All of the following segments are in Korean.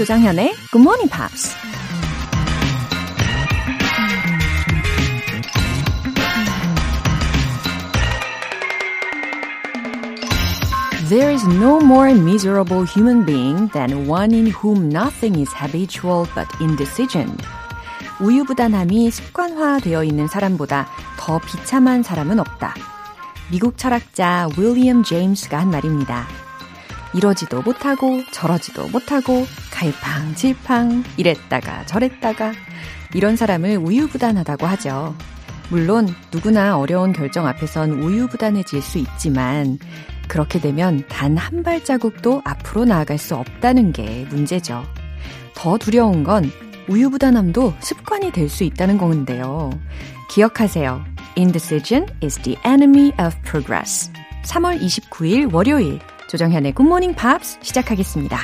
조장현의 Good Morning Pops. There is no more miserable human being than one in whom nothing is habitual but indecision. 우유부단함이 습관화되어 있는 사람보다 더 비참한 사람은 없다. 미국 철학자 윌리엄 제임스가 한 말입니다. 이러지도 못하고 저러지도 못하고 갈팡질팡 이랬다가 저랬다가 이런 사람을 우유부단하다고 하죠. 물론 누구나 어려운 결정 앞에선 우유부단해질 수 있지만 그렇게 되면 단 한 발자국도 앞으로 나아갈 수 없다는 게 문제죠. 더 두려운 건 우유부단함도 습관이 될 수 있다는 건데요. 기억하세요. Indecision is the enemy of progress. 3월 29일 월요일 조정현의 Morning Pops 시작하겠습니다.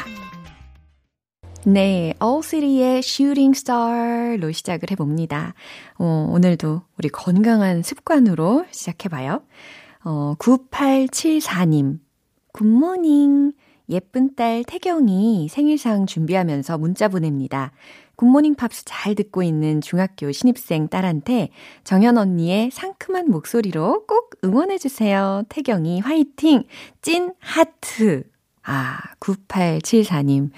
네, Owl City의 Shooting Star로 시작을 해봅니다. 어, 오늘도 우리 건강한 습관으로 시작해봐요. 어, 9874님, good morning. 예쁜 딸 태경이 생일상 준비하면서 문자 보냅니다. Good Morning Pops 잘 듣고 있는 중학교 신입생 딸한테 정현 언니의 상큼한 목소리로 꼭 응원해주세요. 태경이 화이팅! 찐 하트! 아, 9874님.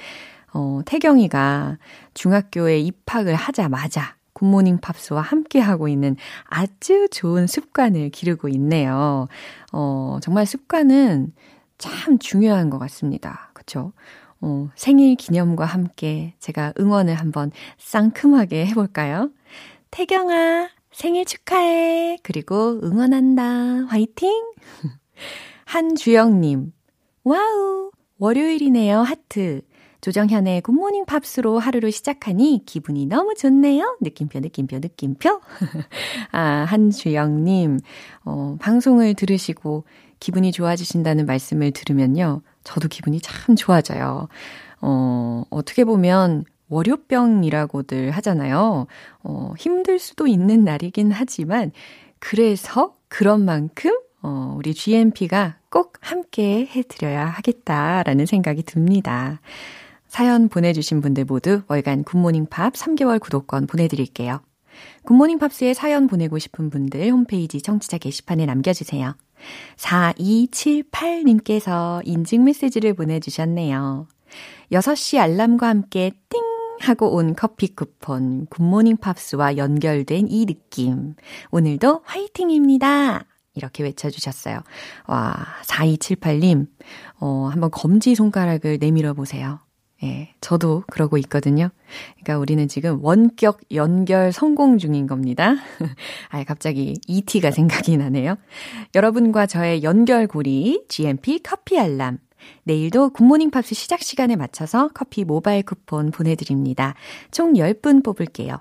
어, 태경이가 중학교에 입학을 하자마자 굿모닝 팝스와 함께 하고 있는 아주 좋은 습관을 기르고 있네요. 어, 정말 습관은 참 중요한 것 같습니다. 그쵸? 어, 생일 기념과 함께 제가 응원을 한번 상큼하게 해볼까요? 태경아, 생일 축하해. 그리고 응원한다. 화이팅! 한주영님, wow, 월요일이네요. 하트. 조정현의 Good Morning Pops로 하루를 시작하니 기분이 너무 좋네요. 느낌표, 느낌표, 느낌표. 아, 한주영님, 어, 방송을 들으시고 기분이 좋아지신다는 말씀을 들으면요. 저도 기분이 참 좋아져요. 어, 어떻게 보면 월요병이라고들 하잖아요. 어, 힘들 수도 있는 날이긴 하지만, 그래서 그런 만큼, 어, 우리 GMP가 꼭 함께 해드려야 하겠다라는 생각이 듭니다. 사연 보내주신 분들 모두 월간 굿모닝 팝 3개월 구독권 보내드릴게요. 굿모닝 팝스에 사연 보내고 싶은 분들 홈페이지 청취자 게시판에 남겨주세요. 4278님께서 인증 메시지를 보내주셨네요. 6시 알람과 함께 띵! 하고 온 커피 쿠폰, 굿모닝 팝스와 연결된 이 느낌. 오늘도 화이팅입니다! 이렇게 외쳐주셨어요. 와, 4278님, 어, 한번 검지 손가락을 내밀어 보세요. 예, 저도 그러고 있거든요. 그러니까 우리는 지금 원격 연결 성공 중인 겁니다. 아, 갑자기 ET가 생각이 나네요. 여러분과 저의 연결고리 GMP 커피 알람. 내일도 Good Morning Pops 시작 시간에 맞춰서 커피 모바일 쿠폰 보내드립니다. 총 10분 뽑을게요.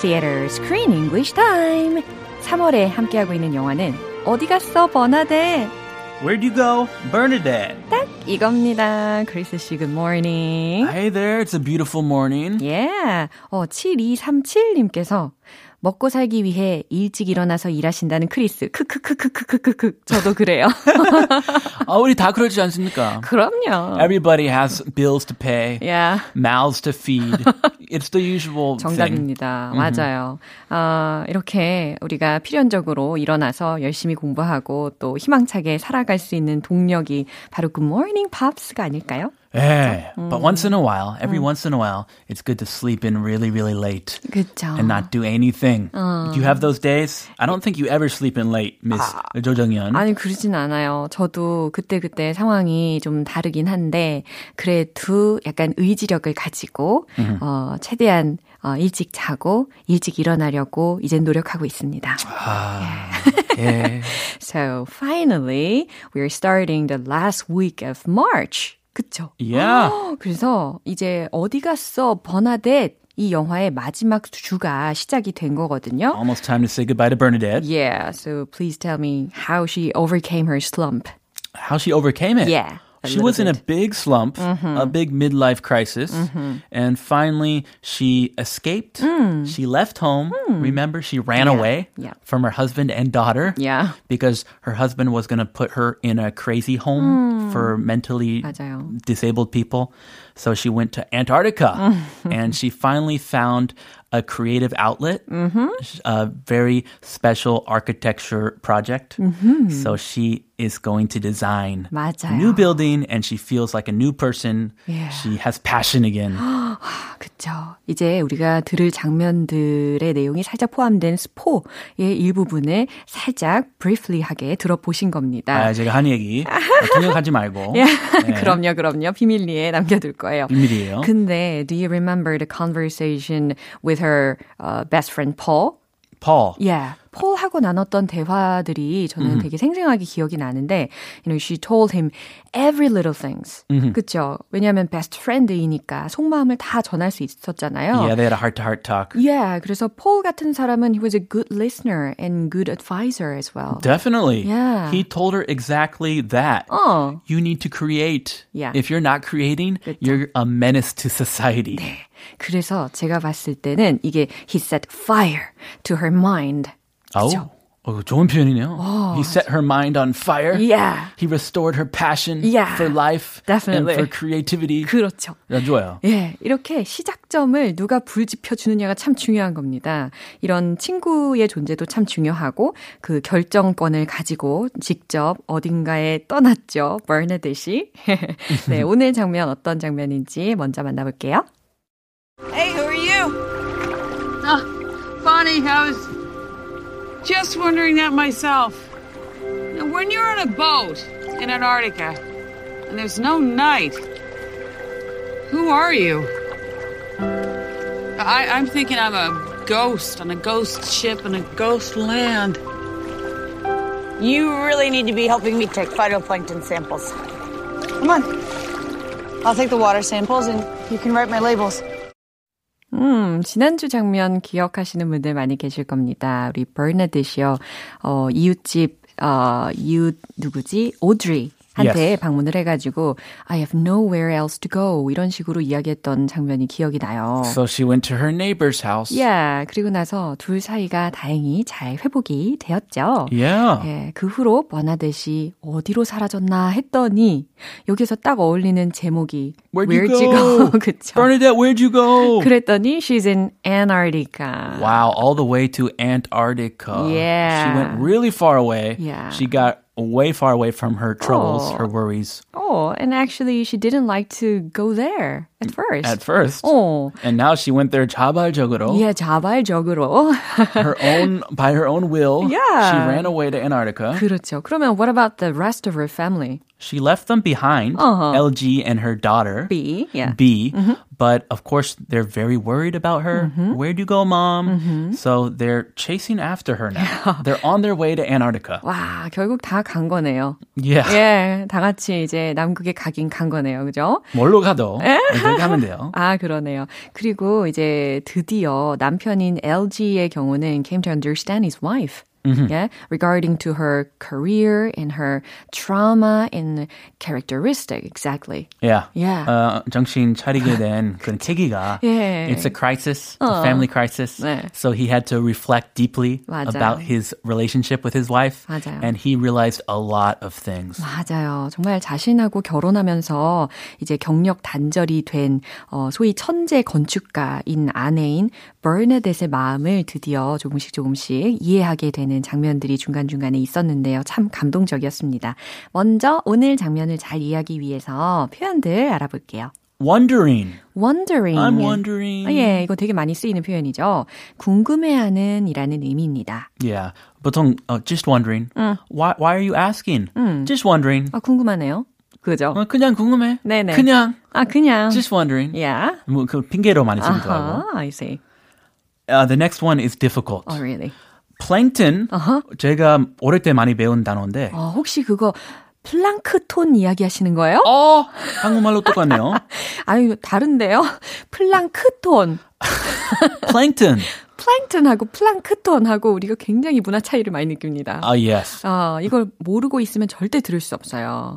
Morning Theater Screen English Time. 3월에 함께하고 있는 영화는 어디 갔어, 버나데? Where'd you go, Bernadette? 딱 이겁니다. 크리스 씨, good morning. Hey there, it's a beautiful morning. Yeah. 어, 7237님께서 먹고 살기 위해 일찍 일어나서 일하신다는 크리스. 크크크크크크크크. 저도 그래요. 아, 우리 다 그러지 않습니까? 그럼요. Everybody has bills to pay, Yeah. mouths to feed. It's the usual 정답입니다. thing. 맞아요. 아, 이렇게 우리가 필연적으로 일어나서 열심히 공부하고 또 희망차게 살아갈 수 있는 동력이 바로 Good Morning Pops가 아닐까요? Yeah, but once in a while, every once in a while, it's good to sleep in really, really late 그쵸. and not do anything. Do you have those days? I don't think you ever sleep in late, Miss Jo Jung-yeon. 아니, 그러진 않아요. 저도 그때그때 상황이 좀 다르긴 한데, 그래도 약간 의지력을 가지고, 어, 최대한 어, 일찍 자고, 일찍 일어나려고 이제 노력하고 있습니다. yeah. So, finally, we're starting the last week of March. 그쵸? Yeah. 그래서 이제 어디 갔어, 버나뎃. 이 영화의 마지막 주가 시작이 된 거거든요. Almost time to say goodbye to Bernadette. Yeah, so please tell me how she overcame her slump. How she overcame it. Yeah. a She little was in a bit. big slump, a big midlife crisis, and finally she escaped. She left home. Remember, she ran away yeah. from her husband and daughter Yeah. because her husband was going to put her in a crazy home for mentally 맞아요. disabled people. So she went to Antarctica and she finally found a creative outlet, a very special architecture project. So she is going to design a 맞아요. new building and she feels like a new person. Yeah. She has passion again. 그쵸. 이제 우리가 들을 장면들의 내용이 살짝 포함된 스포의 일부분을 살짝 briefly하게 들어보신 겁니다. 아, 제가 한 얘기 통역하지 말고 예. 네. 그럼요, 그럼요. 비밀리에 남겨둘 거예요. 비밀이에요. 근데 do you remember the conversation with her uh, best friend Paul? Paul. Yeah. 폴하고 나눴던 대화들이 저는 되게 생생하게 기억이 나는데, you know, she told him every little things. 그쵸? 왜냐하면 best friend이니까 속마음을 다 전할 수 있었잖아요. Yeah, they had a heart-to-heart talk. Yeah, 그래서 폴 같은 사람은 he was a good listener and good advisor as well. Definitely. Yeah. He told her exactly that. 어. You need to create. Yeah. If you're not creating, you're a menace to society. 그래서 제가 봤을 때는 이게 he set fire to her mind. Oh, 어, 좋은 표현이네요. He set her mind on fire. Yeah. He restored her passion Yeah. for life Definitely. and for creativity. 그렇죠. 야, 좋아요. 예, 이렇게 시작점을 누가 불지펴 주느냐가 참 중요한 겁니다. 이런 친구의 존재도 참 중요하고 그 결정권을 가지고 직접 어딘가에 떠났죠. 버나데시. 네, 오늘 장면 어떤 장면인지 먼저 만나볼게요. Hey, who are you? Ah, Bonnie, I was just wondering that myself. Now, when you're on a boat in Antarctica and there's no night, who are you? I, I'm thinking I'm a ghost on a ghost ship in a ghost land. You really need to be helping me take phytoplankton samples. Come on. I'll take the water samples and you can write my labels. 음, 지난주 장면 기억하시는 분들 많이 계실 겁니다. 우리 버나데시요. 어, 이웃집 어, 이웃 누구지? 오드리 한테 Yes. 방문을 해가지고 I have nowhere else to go 이런 식으로 이야기했던 장면이 기억이 나요. So she went to her neighbor's house. yeah, 그리고 나서 둘 사이가 다행히 잘 회복이 되었죠. Yeah. 예, 그 후로 버나데시 어디로 사라졌나 했더니 여기서 딱 어울리는 제목이 Where'd you Where'd go? 그쵸? Bernadette, where'd you go? 그랬더니 she's in Antarctica. Wow, all the way to Antarctica. Yeah. She went really far away. Yeah. She got way far away from her troubles, Oh. her worries Oh, and actually she didn't like to go there at first. at first. 어, And now she went there 자발적으로. 예, 자발적으로. her own by her own will. Yeah. She ran away to Antarctica. 그렇죠. 그러면 what about the rest of her family? She left them behind, Uh-huh. LG and her daughter. B, yeah. B. But of course, they're very worried about her. Where'd you go, mom? So they're chasing after her now. they're on their way to Antarctica. 와, 결국 다 간 거네요. Yeah. 예, 다 같이 이제 남극에 가긴 간 거네요. 그죠? 뭘로 가도 그렇게 하면 돼요. 아, 그러네요. 그리고 이제 드디어 남편인 LG의 경우는 came to understand his wife. Yeah, regarding to her career and her trauma and characteristic, exactly. Yeah. Yeah. 어, 정신 차리게 된 그런 계기가 예. It's a crisis, a family crisis. 네. So he had to reflect deeply 맞아요. about his relationship with his wife. 맞아요. And he realized a lot of things. 맞아요. 정말 자신하고 결혼하면서 이제 경력 단절이 된 어, 소위 천재 건축가인 아내인 버나뎃의 마음을 드디어 조금씩 조금씩 이해하게 되는 장면들이 중간중간에 있었는데요. 참 감동적이었습니다. 먼저 오늘 장면을 잘 이해하기 위해서 표현들 알아볼게요. Wondering. wondering. I'm wondering. 아, 예, 이거 되게 많이 쓰이는 표현이죠. 궁금해하는 이라는 의미입니다. Yeah. 보통 uh, just wondering. Why why are you asking? Just wondering. 아, 궁금하네요. 그죠? 어, 그냥 궁금해. 네네. 그냥 아, 그냥. just wondering. Yeah. 뭐그 핑계로 많이 쓰기도 하고. I see. Uh, the next one is difficult. Oh, really? plankton. 제가 어릴 때 많이 배운 단어인데. 어, 혹시 그거 플랑크톤 이야기 하시는 거예요? 어, 한국말로 똑같네요. 아유, 다른데요? 플랑크톤. plankton. 플랑크톤하고 플랑크톤하고 우리가 굉장히 문화 차이를 많이 느낍니다. Ah, yes. 아, 이걸 모르고 있으면 절대 들을 수 없어요.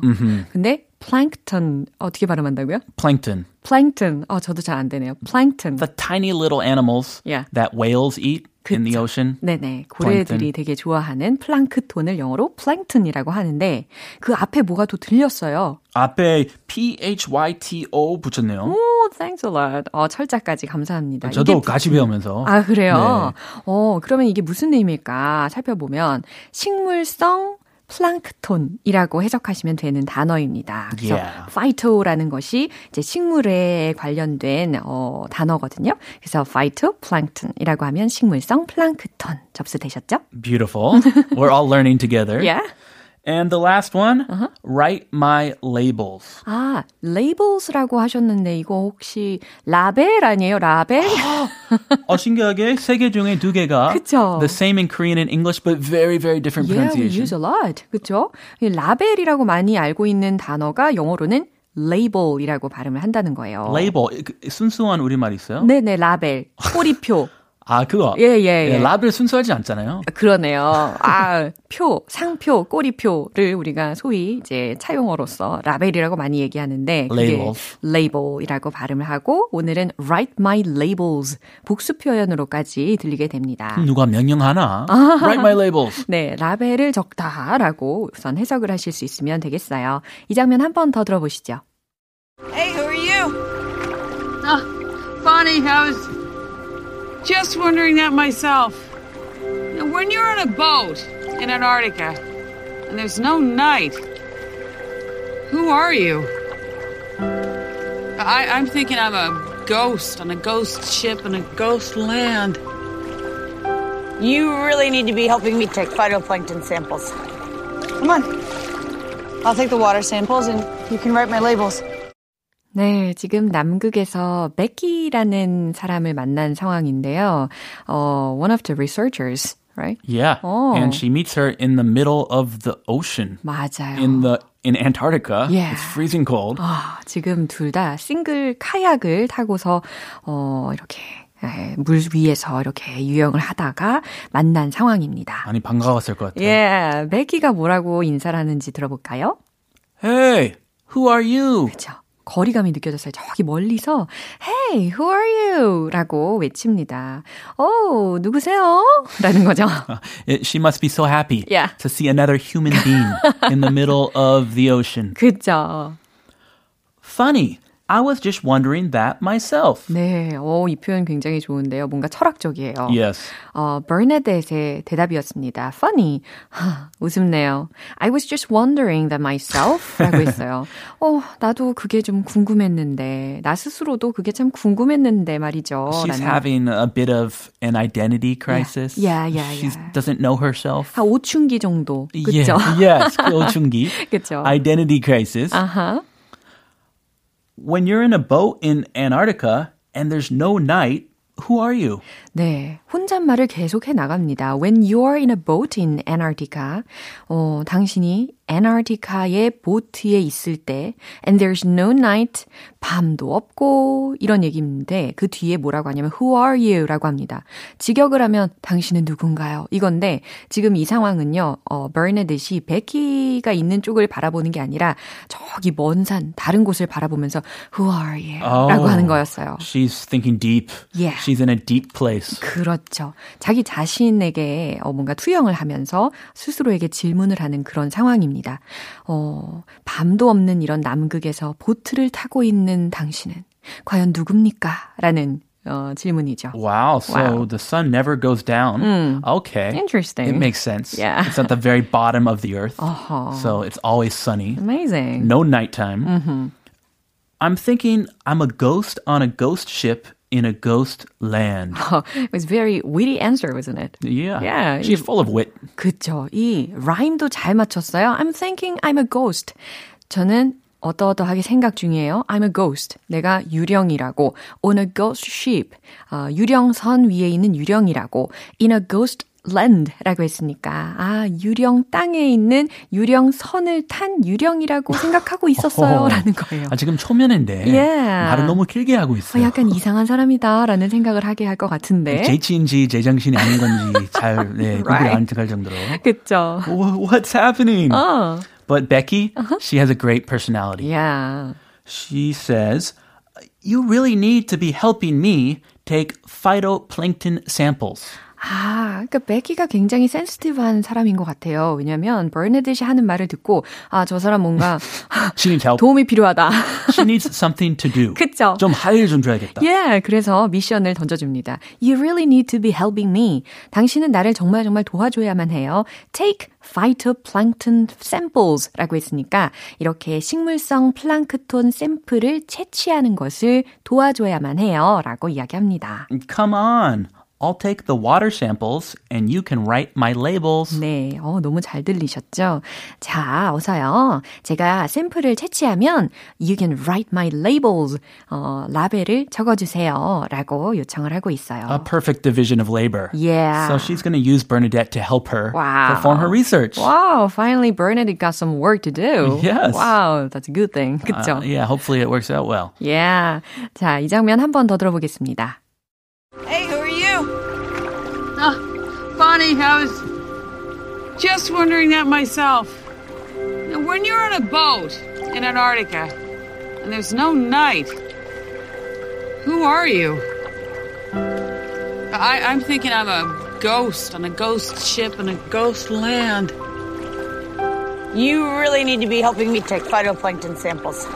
근데 플랑크톤 어떻게 발음한다고요? Plankton. Plankton. 어, 저도 잘 안 되네요. Plankton. The tiny little animals Yeah. that whales eat in the ocean. 네네. 고래들이 되게 좋아하는 플랑크톤을 영어로 plankton이라고 하는데 그 앞에 뭐가 또 들렸어요. 앞에 P-H-Y-T-O 붙였네요. 오, thanks a lot. 어, 철자까지 감사합니다. 저도 같이 배우면서. 아, 그래요? 네. 어, 그러면 이게 무슨 의미일까 살펴보면 식물성 플랑크톤이라고 해석하시면 되는 단어입니다. 그래서 Yeah. phyto라는 것이 이제 식물에 관련된 어, 단어거든요. 그래서 phytoplankton이라고 하면 식물성 플랑크톤 접수되셨죠? Beautiful. We're all learning together. Yeah. And the last one, write my labels. 아, labels라고 하셨는데 이거 혹시 라벨 아니에요? 라벨? 어, 신기하게 세 개 중에 두 개가 그쵸. the same in Korean and English, but very, very different Yeah, we pronunciation. use a lot. 그렇죠? 라벨이라고 많이 알고 있는 단어가 영어로는 label이라고 발음을 한다는 거예요. Label, 그 순수한 우리말 있어요? 네 네, 라벨. 꼬리표. 아, 그거. 예, 예, 예. 라벨 순수하지 않잖아요. 그러네요. 아, 표, 상표, 꼬리표를 우리가 소위 이제 차용어로서 라벨이라고 많이 얘기하는데 그게 Labels. label이라고 발음을 하고 오늘은 write my labels 복수 표현으로까지 들리게 됩니다. 누가 명령하나? write my labels. 네, 라벨을 적다라고 우선 해석을 하실 수 있으면 되겠어요. 이 장면 한 번 더 들어보시죠. Hey, who are you? Ah, funny, I was just wondering that myself. Now, when you're on a boat in Antarctica and there's no night, who are you? I, I'm thinking I'm a ghost on a ghost ship in a ghost land. You really need to be helping me take phytoplankton samples. Come on. I'll take the water samples and you can write my labels. 네, 지금 남극에서 베키라는 사람을 만난 상황인데요. 어, one of the researchers, right? Yeah. Oh. And she meets her in the middle of the ocean. 맞아요. In the in Antarctica. Yeah. It's freezing cold. 아, 지금 둘 다 싱글 카약을 타고서 어, 이렇게 예, 물 위에서 이렇게 유영을 하다가 만난 상황입니다. 많이 반가웠을 것 같아요. 예, 베키가 뭐라고 인사를 하는지 들어볼까요? Hey, who are you? 그렇죠. 거리감이 느껴졌어요. 저기 멀리서 Hey, who are you? 라고 외칩니다. 오, 누구세요? 라는 거죠. She must be so happy Yeah. to see another human being in the middle of the ocean. 그죠. Funny. I was just wondering that myself. 네, 오, 이 표현 굉장히 좋은데요. 뭔가 철학적이에요. Yes. 어, 버네댓의 대답이었습니다. Funny. 하, 웃음네요. I was just wondering that myself. 라고 했어요. 어, 나도 그게 좀 궁금했는데, 나 스스로도 그게 참 궁금했는데 말이죠. She's 라는. having a bit of an identity crisis. Yeah, yeah, She yeah. doesn't know herself. 한 5춘기 정도. 그쵸? Yeah, yes, 그 오춘기. 그쵸? Identity crisis. 아하. When you're in a boat in Antarctica and there's no night, who are you? 네, 혼잣말을 계속해 나갑니다. When you are in a boat in Antarctica, 어, 당신이 애나르티카의 보트에 있을 때, and there's no night, 밤도 없고, 이런 얘기인데, 그 뒤에 뭐라고 하냐면, who are you? 라고 합니다. 직역을 하면, 당신은 누군가요? 이건데, 지금 이 상황은요, 어, 버네댓이 베키가 있는 쪽을 바라보는 게 아니라, 저기 먼 산, 다른 곳을 바라보면서, who are you? 라고 Oh. 하는 거였어요. She's thinking deep. Yeah. She's in a deep place. 그렇죠. 자기 자신에게 어, 뭔가 투영을 하면서 스스로에게 질문을 하는 그런 상황입니다. 어, 밤도 없는 이런 남극에서 보트를 타고 있는 당신은 과연 누굽니까? 라는 어, 질문이죠. Wow. So Wow. the sun never goes down. Okay. Interesting. It makes sense. Yeah. It's at the very bottom of the earth. Uh-huh. So it's always sunny. Amazing. No nighttime. I'm thinking I'm a ghost on a ghost ship in a ghost land. it was very witty answer, wasn't it? Yeah. Yeah. She's full of wit. 그쵸. 이 라임도 잘 맞췄어요. I'm thinking I'm a ghost. 저는 어떠어떠하게 생각 중이에요. I'm a ghost. 내가 유령이라고. On a ghost ship. 어, 유령선 위에 있는 유령이라고. In a ghost land라고 했으니까 아 유령 땅에 있는 유령 선을 탄 유령이라고 생각하고 있었어요라는 거예요. 아, 지금 초면인데 Yeah. 말을 너무 길게 하고 어, 있어요. 약간 이상한 사람이다라는 생각을 하게 할 것 같은데. 제치인지 제정신이 아닌 건지 잘 네, 구분이. 안 갈 정도로. Wha- What's happening? 어. But Becky, she has a great personality. Yeah. She says, You really need to be helping me take phytoplankton samples. 아, 그러니까 베키가 굉장히 센시티브한 사람인 것 같아요. 왜냐면 버네드시 하는 말을 듣고 아, 저 사람 뭔가 She needs help. 도움이 필요하다. She needs something to do. 그쵸? 좀 하일 좀 줘야겠다. 예, 그래서 미션을 던져줍니다. You really need to be helping me. 당신은 나를 정말 정말 도와줘야만 해요. Take phytoplankton samples라고 했으니까 이렇게 식물성 플랑크톤 샘플을 채취하는 것을 도와줘야만 해요. 라고 이야기합니다. Come on. I'll take the water samples and you can write my labels. 네, 어, 너무 잘 들리셨죠? 자, 어서요. 제가 샘플을 채취하면 you can write my labels. 어, 라벨을 적어주세요. 라고 요청을 하고 있어요. A perfect division of labor. Yeah. So she's going to use Bernadette to help her Wow. perform her research. Wow, finally Bernadette got some work to do. Yes. Wow, that's a good thing. 그쵸? Uh, yeah, hopefully it works out well. yeah. 자, 이 장면 한 번 더 들어보겠습니다. Hey, Bonnie, I was just wondering that myself. Now, when you're on a boat in Antarctica and there's no night, who are you? I, I'm thinking I'm a ghost on a ghost ship in a ghost land. You really need to be helping me take phytoplankton samples.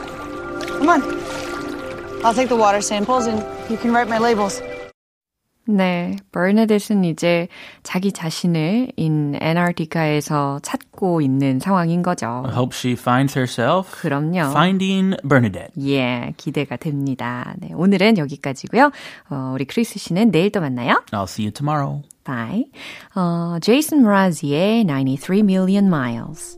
Come on. I'll take the water samples and you can write my labels. 네, 버네댓은 이제 자기 자신을 in Antarctica에서 찾고 있는 상황인 거죠. I hope she finds herself 그럼요. finding Bernadette. 예, 기대가 됩니다. 네, 오늘은 여기까지고요. 어, 우리 크리스 씨는 내일 또 만나요. I'll see you tomorrow. Bye. 어, 제이슨 브라지의 93 Million Miles.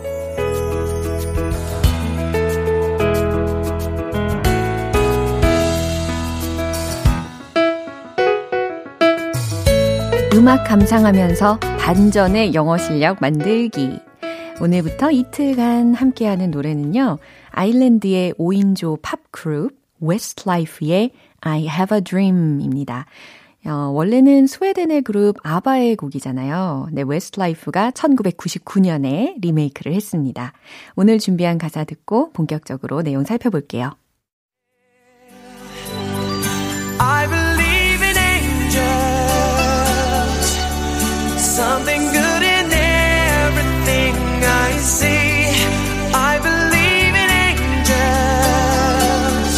음악 감상하면서 반전의 영어 실력 만들기 오늘부터 이틀간 함께하는 노래는요 아일랜드의 5인조 팝 그룹 웨스트라이프의 I Have a Dream입니다. 어, 원래는 스웨덴의 그룹 아바의 곡이잖아요. 네, 웨스트라이프가 1999년에 리메이크를 했습니다. 오늘 준비한 가사 듣고 본격적으로 내용 살펴볼게요. Something good in everything I see. I believe in angels.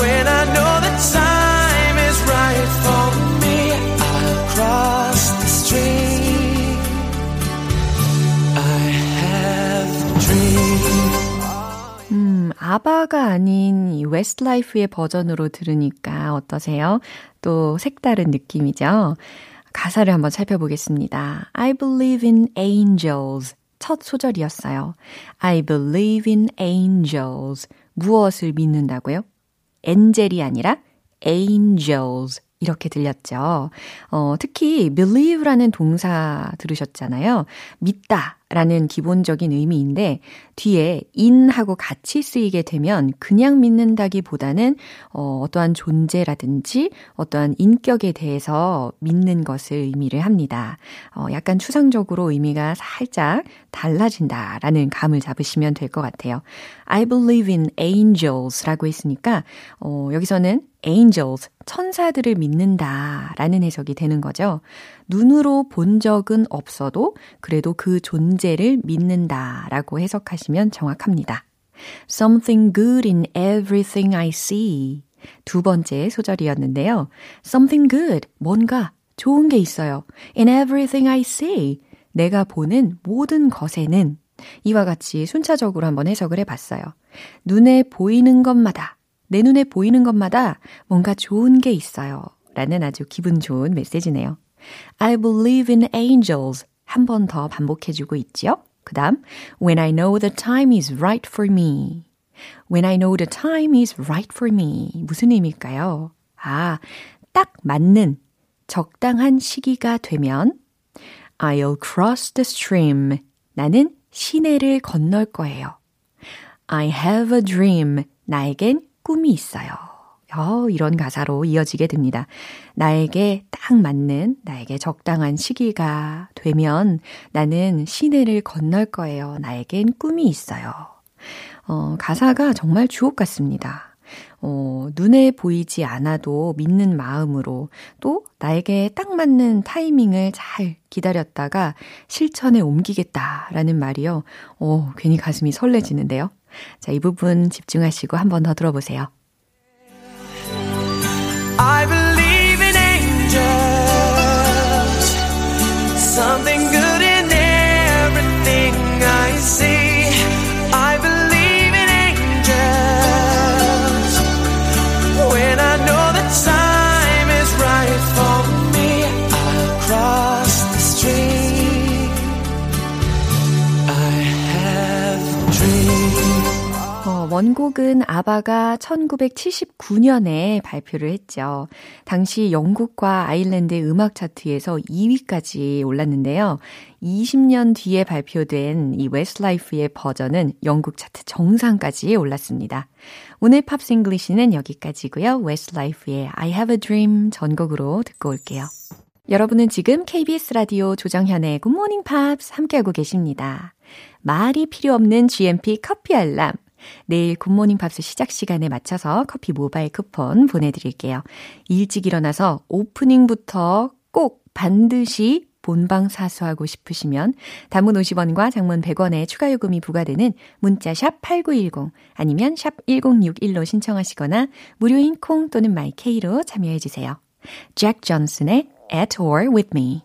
When I know the time is right for me, I'll cross the street. I have a dream. 음, 아바가 아닌 이 웨스트라이프의 버전으로 들으니까 어떠세요? 또 색다른 느낌이죠? 가사를 한번 살펴보겠습니다. I believe in angels. 첫 소절이었어요. I believe in angels. 무엇을 믿는다고요? angel이 아니라 angels. 이렇게 들렸죠. 어, 특히 believe라는 동사 들으셨잖아요. 믿다 라는 기본적인 의미인데 뒤에 in하고 같이 쓰이게 되면 그냥 믿는다기 보다는 어, 어떠한 존재라든지 어떠한 인격에 대해서 믿는 것을 의미를 합니다. 어, 약간 추상적으로 의미가 살짝 달라진다 라는 감을 잡으시면 될 것 같아요. I believe in angels라고 했으니까 어, 여기서는 angels, 천사들을 믿는다 라는 해석이 되는 거죠. 눈으로 본 적은 없어도 그래도 그 존재를 믿는다 라고 해석하시면 정확합니다. Something good in everything I see. 두 번째 소절이었는데요. Something good, 뭔가 좋은 게 있어요. In everything I see. 내가 보는 모든 것에는 이와 같이 순차적으로 한번 해석을 해 봤어요. 눈에 보이는 것마다 내 눈에 보이는 것마다 뭔가 좋은 게 있어요. 라는 아주 기분 좋은 메시지네요. I believe in angels. 한 번 더 반복해주고 있죠. 그 다음, when I know the time is right for me. When I know the time is right for me. 무슨 의미일까요? 아, 딱 맞는, 적당한 시기가 되면 I'll cross the stream. 나는 시내를 건널 거예요. I have a dream. 나에겐 꿈이 있어요. 어, 이런 가사로 이어지게 됩니다. 나에게 딱 맞는, 나에게 적당한 시기가 되면 나는 시내를 건널 거예요. 나에겐 꿈이 있어요. 어, 가사가 정말 주옥 같습니다. 어, 눈에 보이지 않아도 믿는 마음으로 또 나에게 딱 맞는 타이밍을 잘 기다렸다가 실천에 옮기겠다라는 말이요. 어, 괜히 가슴이 설레지는데요. 자, 이 부분 집중하시고 한 번 더 들어보세요. I believe in angels. Something good 원곡은 아바가 1979년에 발표를 했죠. 당시 영국과 아일랜드의 음악 차트에서 2위까지 올랐는데요. 20년 뒤에 발표된 이 웨스트라이프의 버전은 영국 차트 정상까지 올랐습니다. 오늘 Pops English는 여기까지고요. 웨스트라이프의 I Have a Dream 전곡으로 듣고 올게요. 여러분은 지금 KBS 라디오 조정현의 Morning Pops 함께하고 계십니다. 말이 필요 없는 GMP 커피 알람. 내일 굿모닝 팝스 시작 시간에 맞춰서 커피 모바일 쿠폰 보내드릴게요. 일찍 일어나서 오프닝부터 꼭 반드시 본방 사수하고 싶으시면 단문 50원과 장문 100원의 추가 요금이 부과되는 문자 샵 8910 아니면 샵 1061로 신청하시거나 무료인 콩 또는 마이케이로 참여해 주세요. 잭 존슨의 At or With Me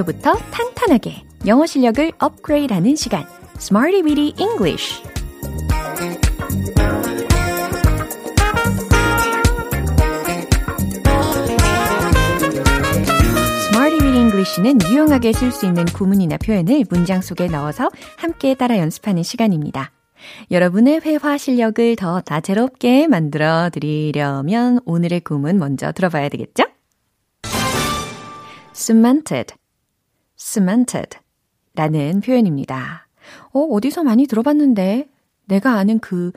기초부터 탄탄하게 영어 실력을 업그레이드하는 시간 Smarty Weedy English English는 유용하게 쓸 수 있는 구문이나 표현을 문장 속에 넣어서 함께 따라 연습하는 시간입니다. 여러분의 회화 실력을 더 다채롭게 만들어 드리려면 오늘의 구문 먼저 들어봐야 되겠죠? cemented, cemented 라는 표현입니다. 어, 어디서 많이 들어봤는데 내가 아는 그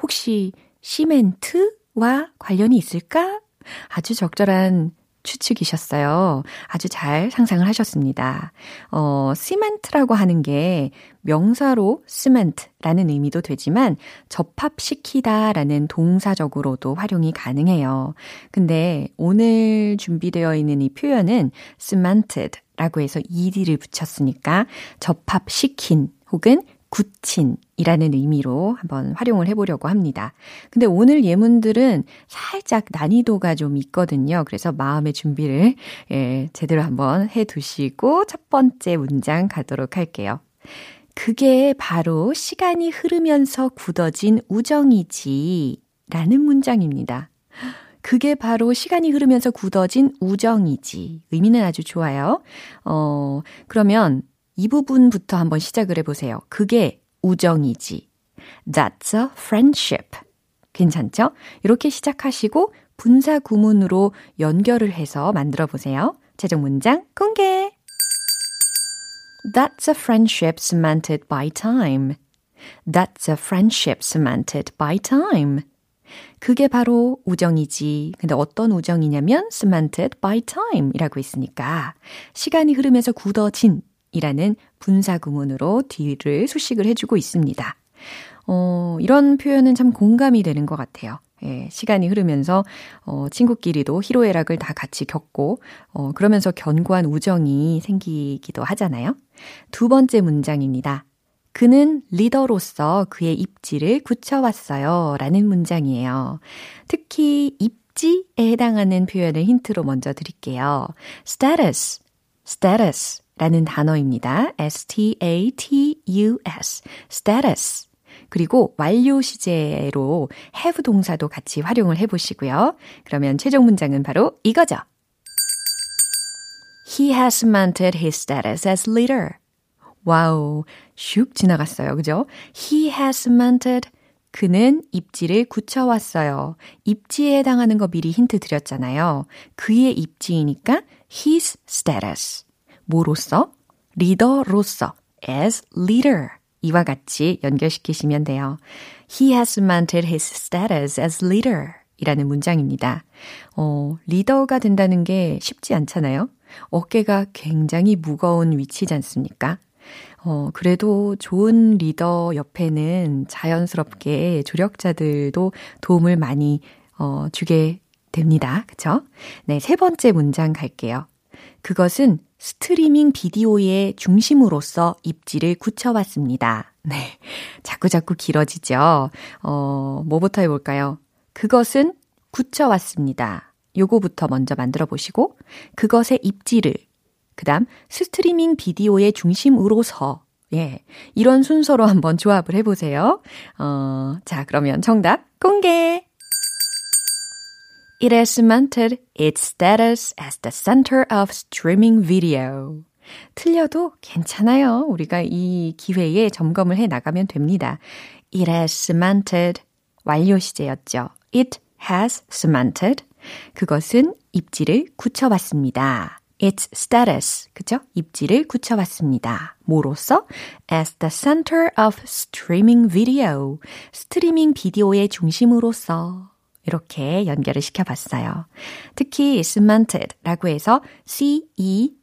혹시 시멘트와 관련이 있을까? 아주 적절한 추측이셨어요. 아주 잘 상상을 하셨습니다. 어, 시멘트라고 하는 게 명사로 시멘트라는 의미도 되지만 접합시키다라는 동사적으로도 활용이 가능해요. 근데 오늘 준비되어 있는 이 표현은 cemented 라고 해서 ed를 붙였으니까 접합시킨 혹은 굳힌이라는 의미로 한번 활용을 해보려고 합니다. 근데 오늘 예문들은 살짝 난이도가 좀 있거든요. 그래서 마음의 준비를 예, 제대로 한번 해 두시고 첫 번째 문장 가도록 할게요. 그게 바로 시간이 흐르면서 굳어진 우정이지. 라는 문장입니다. 그게 바로 시간이 흐르면서 굳어진 우정이지. 의미는 아주 좋아요. 어, 그러면 이 부분부터 한번 시작을 해보세요. 그게 우정이지. That's a friendship. 괜찮죠? 이렇게 시작하시고 분사 구문으로 연결을 해서 만들어 보세요. 최종 문장 공개! That's a friendship cemented by time. That's a friendship cemented by time. 그게 바로 우정이지. 근데 어떤 우정이냐면 cemented by time 이라고 있으니까 시간이 흐르면서 굳어진 이라는 분사 구문으로 뒤를 수식을 해주고 있습니다. 어, 이런 표현은 참 공감이 되는 것 같아요. 예, 시간이 흐르면서 어, 친구끼리도 희로애락을 다 같이 겪고 어, 그러면서 견고한 우정이 생기기도 하잖아요. 두 번째 문장입니다. 그는 리더로서 그의 입지를 굳혀왔어요. 라는 문장이에요. 특히 입지에 해당하는 표현을 힌트로 먼저 드릴게요. status, status 라는 단어입니다. s-t-a-t-u-s, status. 그리고 완료 시제로 have 동사도 같이 활용을 해보시고요. 그러면 최종 문장은 바로 이거죠. He has cemented his status as leader. 와우, 슉 지나갔어요. 그죠? He has cemented. 그는 입지를 굳혀왔어요. 입지에 해당하는 거 미리 힌트 드렸잖아요. 그의 입지이니까 his status. 뭐로서? 리더로서. as leader. 이와 같이 연결시키시면 돼요. He has cemented his status as leader. 이라는 문장입니다. 어, 리더가 된다는 게 쉽지 않잖아요. 어깨가 굉장히 무거운 위치지 않습니까? 어, 그래도 좋은 리더 옆에는 자연스럽게 조력자들도 도움을 많이 어, 주게 됩니다. 그쵸? 네, 세 번째 문장 갈게요. 그것은 스트리밍 비디오의 중심으로서 입지를 굳혀왔습니다. 네. 자꾸 자꾸 길어지죠? 어, 뭐부터 해볼까요? 그것은 굳혀왔습니다. 요거부터 먼저 만들어 보시고, 그것의 입지를, 그 다음, 스트리밍 비디오의 중심으로서, 예. 이런 순서로 한번 조합을 해 보세요. 어, 자, 그러면 정답 공개! It has cemented its status as the center of streaming video. 틀려도 괜찮아요. 우리가 이 기회에 점검을 해 나가면 됩니다. It has cemented 완료 시제였죠. It has cemented 그것은 입지를 굳혀봤습니다. Its status 그죠? 입지를 굳혀봤습니다. 뭐로서? as the center of streaming video 스트리밍 비디오의 중심으로서 이렇게 연결을 시켜봤어요. 특히 cemented라고 해서 C-E-M-E-N-T-E-D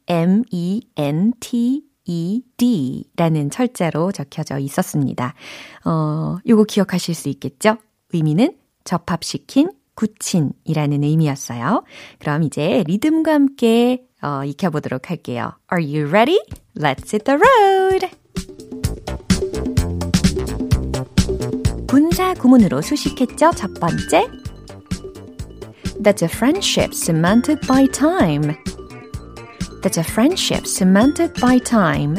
라는 철자로 적혀져 있었습니다. 어, 요거 기억하실 수 있겠죠? 의미는 접합시킨, 굳힌이라는 의미였어요. 그럼 이제 리듬과 함께 어, 익혀보도록 할게요. Are you ready? Let's hit the road! 분사 구문으로 수식했죠? 첫 번째. That's a friendship cemented by time. That's a friendship cemented by time.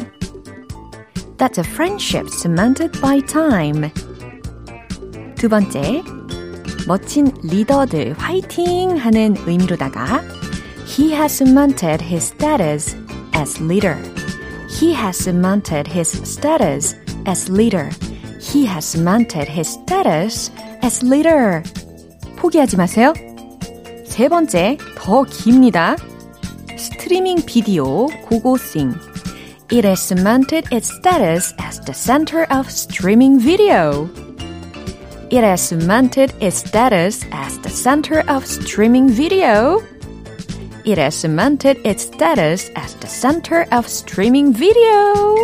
That's a friendship cemented by time. 두 번째, 멋진 리더들 화이팅 하는 의미로다가 He has cemented his status as leader. He has cemented his status as leader. He has cemented his status as leader. 포기하지 마세요. 세 번째, 더 깁니다. 스트리밍 비디오 고고싱. It has cemented its status as the center of streaming video. It has cemented its status as the center of streaming video. It has cemented its status as the center of streaming video.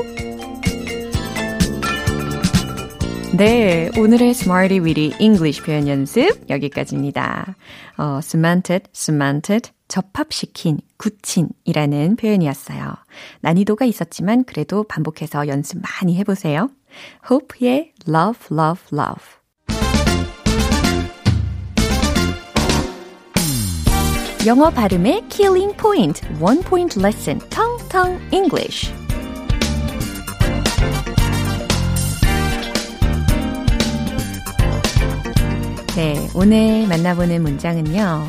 네, 오늘의 Smarty Weedy English 표현 연습 여기까지입니다. 어, cemented, cemented, 접합시킨, 굳힌이라는 표현이었어요. 난이도가 있었지만 그래도 반복해서 연습 많이 해보세요. Hope의 Love, Love, Love. 영어 발음의 Killing Point, One Point Lesson, 텅텅 English. 네, 오늘 만나보는 문장은요.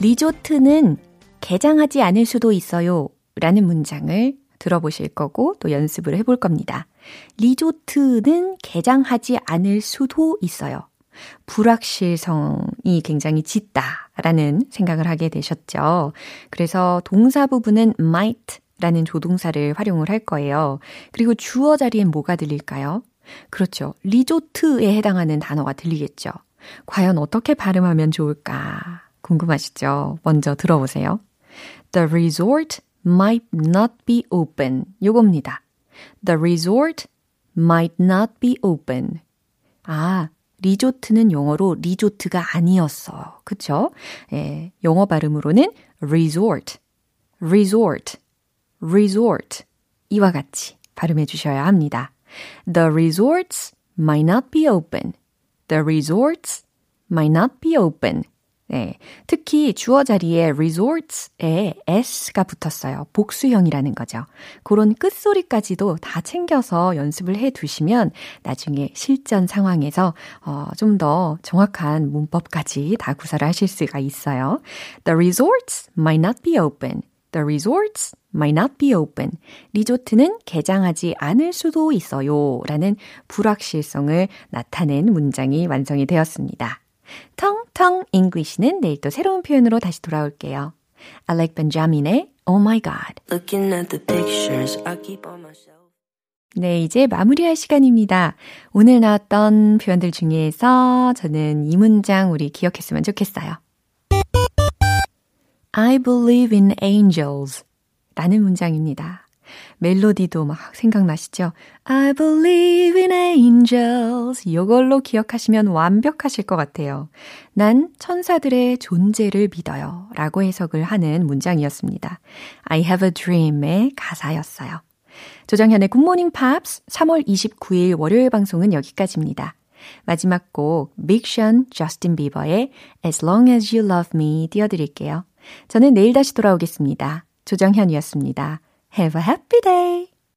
리조트는 개장하지 않을 수도 있어요. 라는 문장을 들어보실 거고 또 연습을 해볼 겁니다. 리조트는 개장하지 않을 수도 있어요. 불확실성이 굉장히 짙다라는 생각을 하게 되셨죠. 그래서 동사 부분은 might 라는 조동사를 활용을 할 거예요. 그리고 주어 자리엔 뭐가 들릴까요? 그렇죠. 리조트에 해당하는 단어가 들리겠죠. 과연 어떻게 발음하면 좋을까 궁금하시죠? 먼저 들어보세요. The resort might not be open. 요겁니다. The resort might not be open. 아, 리조트는 영어로 리조트가 아니었어. 그쵸? 예, 영어 발음으로는 resort, resort, resort. 이와 같이 발음해 주셔야 합니다. The resorts might not be open. The resorts might not be open. 네. 특히 주어 자리에 resorts에 s가 붙었어요. 복수형이라는 거죠. 그런 끝소리까지도 다 챙겨서 연습을 해 두시면 나중에 실전 상황에서 어, 좀 더 정확한 문법까지 다 구사를 하실 수가 있어요. The resorts might not be open. The resorts might not be open. 리조트는 개장하지 않을 수도 있어요. 라는 불확실성을 나타낸 문장이 완성이 되었습니다. 텅 텅 English는 내일 또 새로운 표현으로 다시 돌아올게요. Alec Benjamin의 Oh My God. Looking at the pictures, I keep on myself. 네, 이제 마무리할 시간입니다. 오늘 나왔던 표현들 중에서 저는 이 문장 우리 기억했으면 좋겠어요. I believe in angels 라는 문장입니다. 멜로디도 막 생각나시죠? I believe in angels. 이걸로 기억하시면 완벽하실 것 같아요. 난 천사들의 존재를 믿어요. 라고 해석을 하는 문장이었습니다. I have a dream의 가사였어요. 조정현의 굿모닝 팝스 3월 29일 월요일 방송은 여기까지입니다. 마지막 곡 빅션 저스틴 비버의 As Long As You Love Me 띄워드릴게요. 저는 내일 다시 돌아오겠습니다. 조정현이었습니다. Have a happy day!